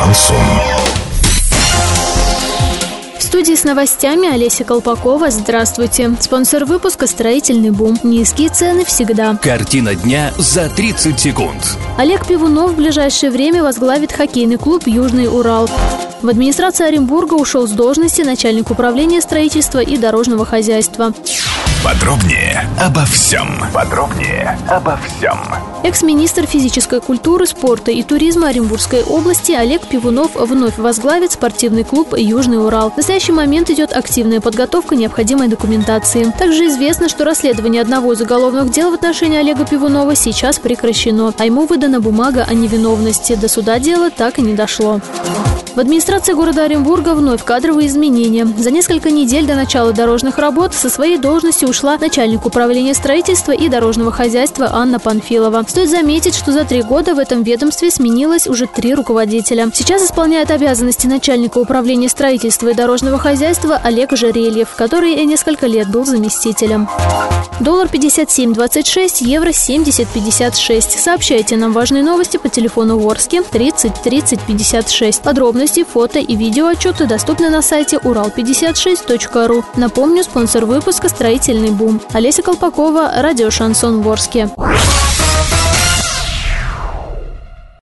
Шансон. В студии с новостями Олеся Колпакова. Здравствуйте. Спонсор выпуска «Строительный бум». Низкие цены всегда. Картина дня за 30 секунд. Олег Пивунов в ближайшее время возглавит хоккейный клуб «Южный Урал». В администрации Оренбурга ушел с должности начальник управления строительства и дорожного хозяйства. Подробнее обо всем. Подробнее обо всем. Экс-министр физической культуры, спорта и туризма Оренбургской области Олег Пивунов вновь возглавит спортивный клуб «Южный Урал». В настоящий момент идет активная подготовка необходимой документации. Также известно, что расследование одного из уголовных дел в отношении Олега Пивунова сейчас прекращено, а ему выдана бумага о невиновности. До суда дело так и не дошло. В администрации города Оренбурга вновь кадровые изменения. За несколько недель до начала дорожных работ со своей должности ушла начальник управления строительства и дорожного хозяйства Анна Панфилова. Стоит заметить, что за три года в этом ведомстве сменилось уже три руководителя. Сейчас исполняет обязанности начальника управления строительства и дорожного хозяйства Олег Жерельев, который несколько лет был заместителем. Доллар 57.26, евро 70.56. Сообщайте нам важные новости по телефону Ворске 30 30 56. Подробности, фото и видео отчеты доступны на сайте урал56.ру. Напомню, спонсор выпуска «Строительный бум». Олеся Колпакова, радио «Шансон Ворске».